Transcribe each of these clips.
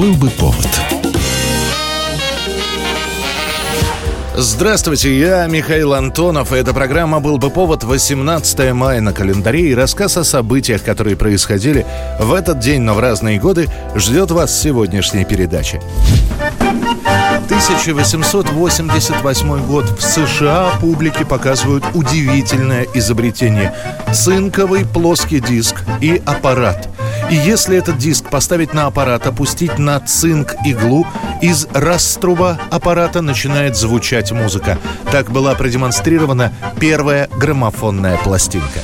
Был бы повод. Здравствуйте, я Михаил Антонов, и эта программа «Был бы повод» 18 мая на календаре, и рассказ о событиях, которые происходили в этот день, но в разные годы, ждет вас в сегодняшней передаче. 1888 год. В США публике показывают удивительное изобретение. Цинковый плоский диск и аппарат. И если этот диск поставить на аппарат, опустить на цинк иглу, из раструба аппарата начинает звучать музыка. Так была продемонстрирована первая граммофонная пластинка.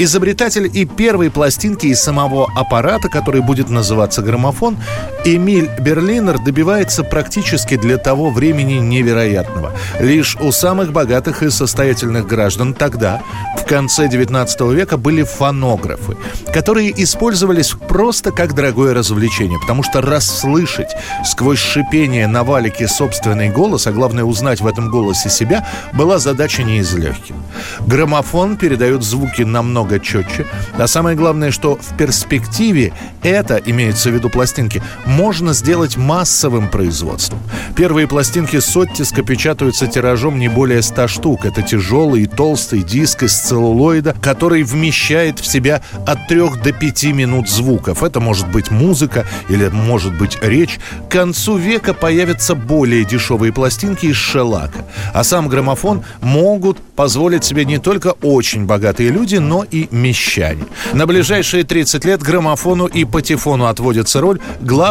Изобретатель и первой пластинки из самого аппарата, который будет называться граммофон, Эмиль Берлинер добивается практически для того времени невероятного. Лишь у самых богатых и состоятельных граждан тогда, в конце 19 века, были фонографы, которые использовались просто как дорогое развлечение, потому что расслышать сквозь шипение на валике собственный голос, а главное узнать в этом голосе себя, была задача не из легких. Граммофон передает звуки намного четче. А самое главное, что в перспективе это, имеется в виду пластинки, можно сделать массовым производством. Первые пластинки с оттиска печатаются тиражом не более 100 штук. Это тяжелый и толстый диск из целлулоида, который вмещает в себя от 3 до 5 минут звуков. Это может быть музыка или может быть речь. К концу века появятся более дешевые пластинки из шелака. А сам граммофон могут позволить себе не только очень богатые люди, но и мещане. На ближайшие 30 лет граммофону и патефону отводится роль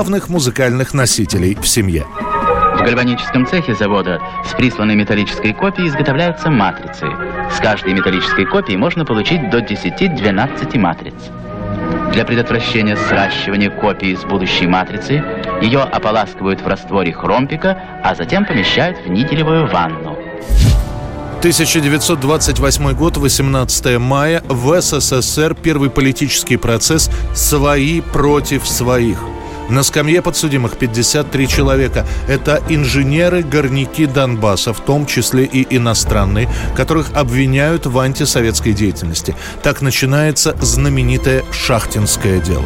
главных музыкальных носителей в семье. В гальваническом цехе завода с присланной металлической копией изготовляются матрицы. С каждой металлической копии можно получить до 10-12 матриц. Для предотвращения сращивания копии с будущей матрицы ее ополаскивают в растворе хромпика, а затем помещают в нителевую ванну. 1928 год, 18 мая, в СССР первый политический процесс «Свои против своих». На скамье подсудимых 53 человека. Это инженеры горняки Донбасса, в том числе и иностранные, которых обвиняют в антисоветской деятельности. Так начинается знаменитое «Шахтинское дело».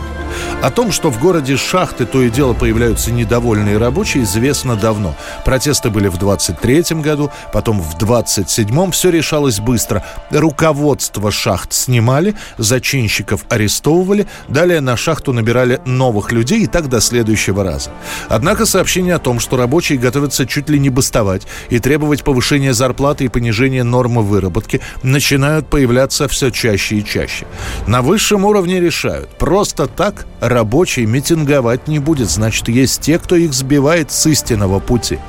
О том, что в городе шахты то и дело появляются недовольные рабочие, известно давно. Протесты были в 23 году, потом в 27-м. Все решалось быстро. Руководство шахт снимали, зачинщиков арестовывали, далее на шахту набирали новых людей и так до следующего раза. Однако сообщение о том, что рабочие готовятся чуть ли не бастовать и требовать повышения зарплаты и понижения нормы выработки, начинают появляться все чаще и чаще. На высшем уровне решают. Просто так рабочий митинговать не будет. Значит, есть те, кто их сбивает с истинного пути.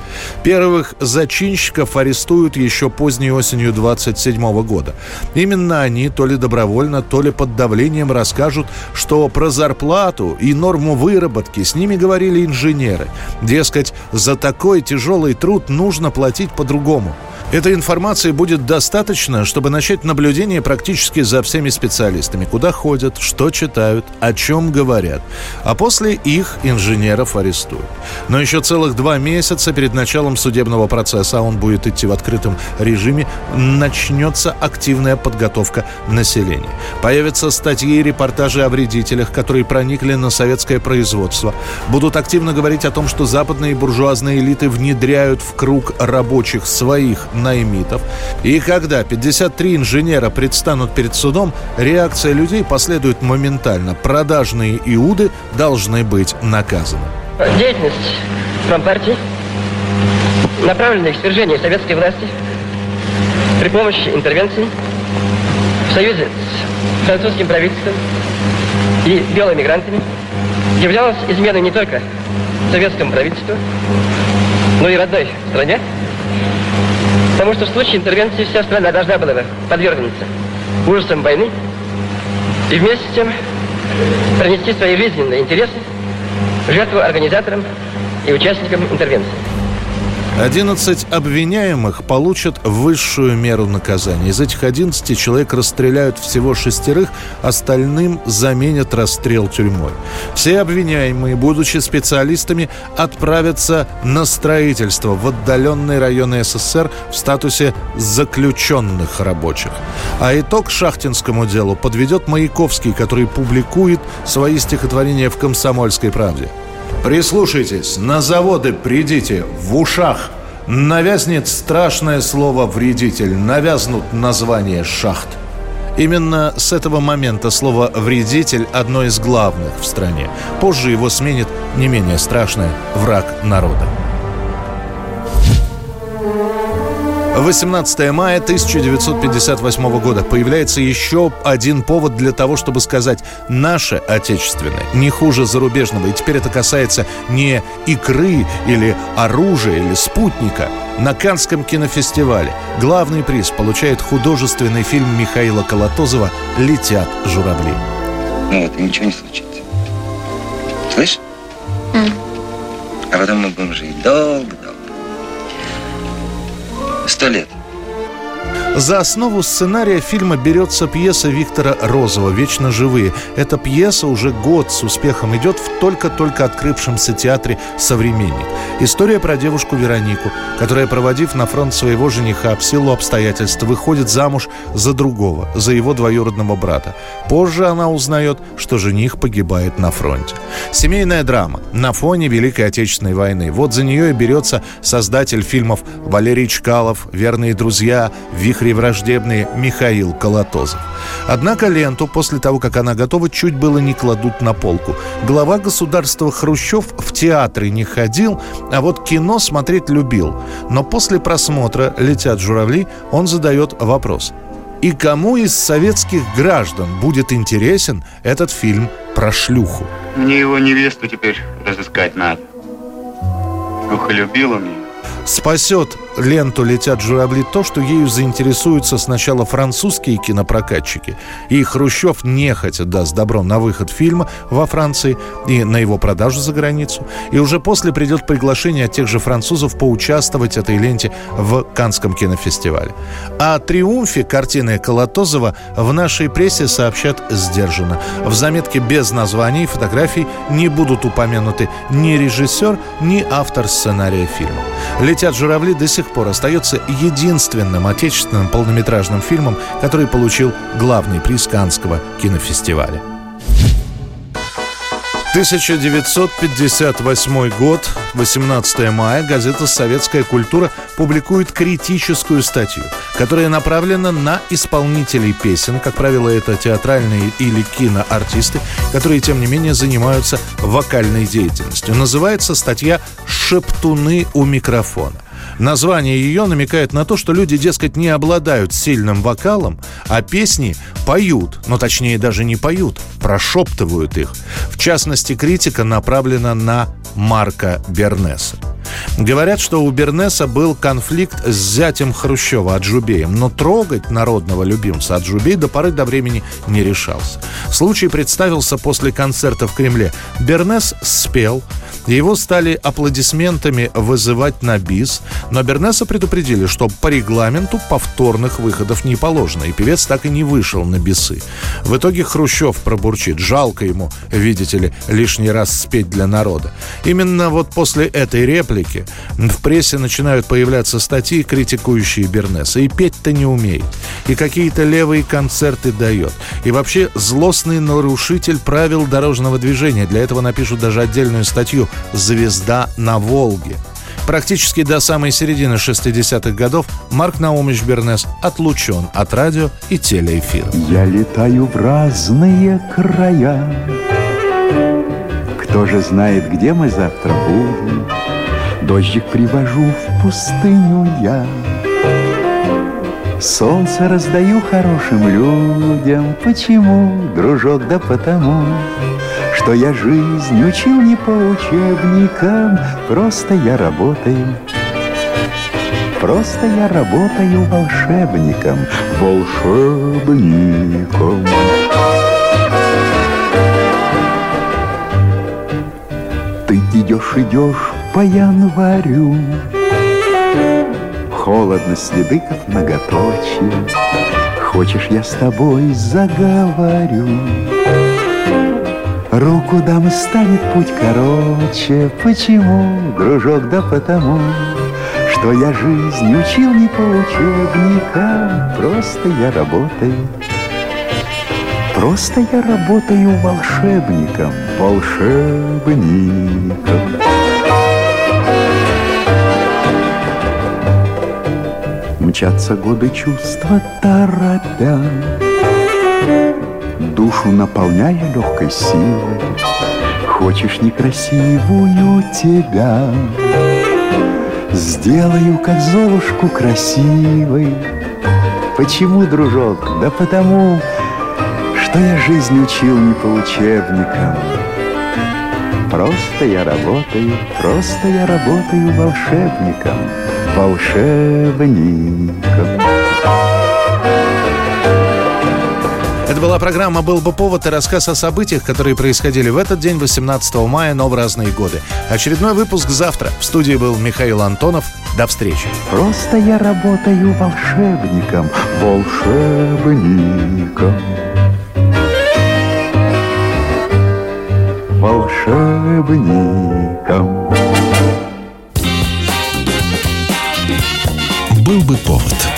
Первых зачинщиков арестуют еще поздней осенью 27 года. Именно они, то ли добровольно, то ли под давлением расскажут, что про зарплату и норму выработки с ними говорили инженеры. Дескать, за такой тяжелый труд нужно платить по-другому. Этой информации будет достаточно, чтобы начать наблюдение практически за всеми специалистами. Куда ходят, что читают, о чем говорят. А после их инженеров арестуют. Но еще целых два месяца перед началом судебного процесса, а он будет идти в открытом режиме, начнется активная подготовка населения. Появятся статьи и репортажи о вредителях, которые проникли на советское производство. Будут активно говорить о том, что западные буржуазные элиты внедряют в круг рабочих своих наймитов. И когда 53 инженера предстанут перед судом, реакция людей последует моментально. Продажные иуды должны быть наказаны. Деятельность Компартии направлена на свержение советской власти при помощи интервенции в союзе с французским правительством и белыми являлась изменой не только советскому правительству, но и родной стране, Потому что в случае интервенции вся страна должна была бы подвергнуться ужасам войны и вместе с тем пронести свои жизненные интересы жертву организаторам и участникам интервенции. 11 обвиняемых получат высшую меру наказания. Из этих 11 человек расстреляют всего шестерых, остальным заменят расстрел тюрьмой. Все обвиняемые, будучи специалистами, отправятся на строительство в отдаленные районы СССР в статусе заключенных рабочих. А итог шахтинскому делу подведет Маяковский, который публикует свои стихотворения в «Комсомольской правде». Прислушайтесь, на заводы придите, в ушах Навязнет страшное слово «вредитель», навязнут название «шахт». Именно с этого момента слово «вредитель» одно из главных в стране. Позже его сменит не менее страшное «враг народа». 18 мая 1958 года появляется еще один повод для того, чтобы сказать «наше отечественное не хуже зарубежного». И теперь это касается не икры или оружия или спутника. На Канском кинофестивале главный приз получает художественный фильм Михаила Колотозова «Летят журавли». Ну вот, и ничего не случится. Слышь? Mm. А потом мы будем жить долго, Сто лет. За основу сценария фильма берется пьеса Виктора Розова «Вечно живые». Эта пьеса уже год с успехом идет в только-только открывшемся театре «Современник». История про девушку Веронику, которая, проводив на фронт своего жениха в силу обстоятельств, выходит замуж за другого, за его двоюродного брата. Позже она узнает, что жених погибает на фронте. Семейная драма на фоне Великой Отечественной войны. Вот за нее и берется создатель фильмов Валерий Чкалов, «Верные друзья», «Вихрь вихри враждебные Михаил Колотозов. Однако ленту после того, как она готова, чуть было не кладут на полку. Глава государства Хрущев в театры не ходил, а вот кино смотреть любил. Но после просмотра «Летят журавли» он задает вопрос. И кому из советских граждан будет интересен этот фильм про шлюху? Мне его невесту теперь разыскать надо. Ух, любил он ее. Спасет ленту «Летят журавли» то, что ею заинтересуются сначала французские кинопрокатчики. И Хрущев нехотя даст добро на выход фильма во Франции и на его продажу за границу. И уже после придет приглашение от тех же французов поучаствовать этой ленте в Канском кинофестивале. О триумфе картины Колотозова в нашей прессе сообщат сдержанно. В заметке без названий и фотографий не будут упомянуты ни режиссер, ни автор сценария фильма. «Летят журавли» до сих пор остается единственным отечественным полнометражным фильмом, который получил главный приз Каннского кинофестиваля. 1958 год, 18 мая, газета «Советская культура» публикует критическую статью, которая направлена на исполнителей песен, как правило, это театральные или киноартисты, которые, тем не менее, занимаются вокальной деятельностью. Называется статья «Шептуны у микрофона». Название ее намекает на то, что люди, дескать, не обладают сильным вокалом, а песни поют, но точнее даже не поют, прошептывают их. В частности, критика направлена на Марка Бернеса. Говорят, что у Бернеса был конфликт с зятем Хрущева Аджубеем, но трогать народного любимца Аджубей до поры до времени не решался. Случай представился после концерта в Кремле. Бернес спел, его стали аплодисментами вызывать на бис, но Бернеса предупредили, что по регламенту повторных выходов не положено, и певец так и не вышел на бисы. В итоге Хрущев пробурчит, жалко ему, видите ли, лишний раз спеть для народа. Именно вот после этой реплики в прессе начинают появляться статьи, критикующие Бернеса. И петь-то не умеет, и какие-то левые концерты дает. И вообще злостный нарушитель правил дорожного движения. Для этого напишут даже отдельную статью «Звезда на Волге». Практически до самой середины 60-х годов Марк Наумович Бернес отлучен от радио и телеэфира. Я летаю в разные края. Кто же знает, где мы завтра будем? Дождик привожу в пустыню я. Солнце раздаю хорошим людям. Почему, дружок, да потому, что я жизнь учил не по учебникам, просто я работаю. Просто я работаю волшебником, волшебником. Ты идешь, идешь по январю, Холодно следы, как многоточие. Хочешь, я с тобой заговорю? Руку дам станет путь короче. Почему, дружок, да потому, что я жизнь учил не по учебникам, просто я работаю. Просто я работаю волшебником, волшебником. Мчатся годы чувства торопя, Душу наполняя легкой силой. Хочешь некрасивую тебя, Сделаю, как Золушку, красивой. Почему, дружок? Да потому, что я жизнь учил не по учебникам. Просто я работаю, просто я работаю волшебником, волшебником. Была программа «Был бы повод» и рассказ о событиях, которые происходили в этот день, 18 мая, но в разные годы. Очередной выпуск завтра. В студии был Михаил Антонов. До встречи. Просто я работаю волшебником, волшебником. Волшебником. Был бы повод.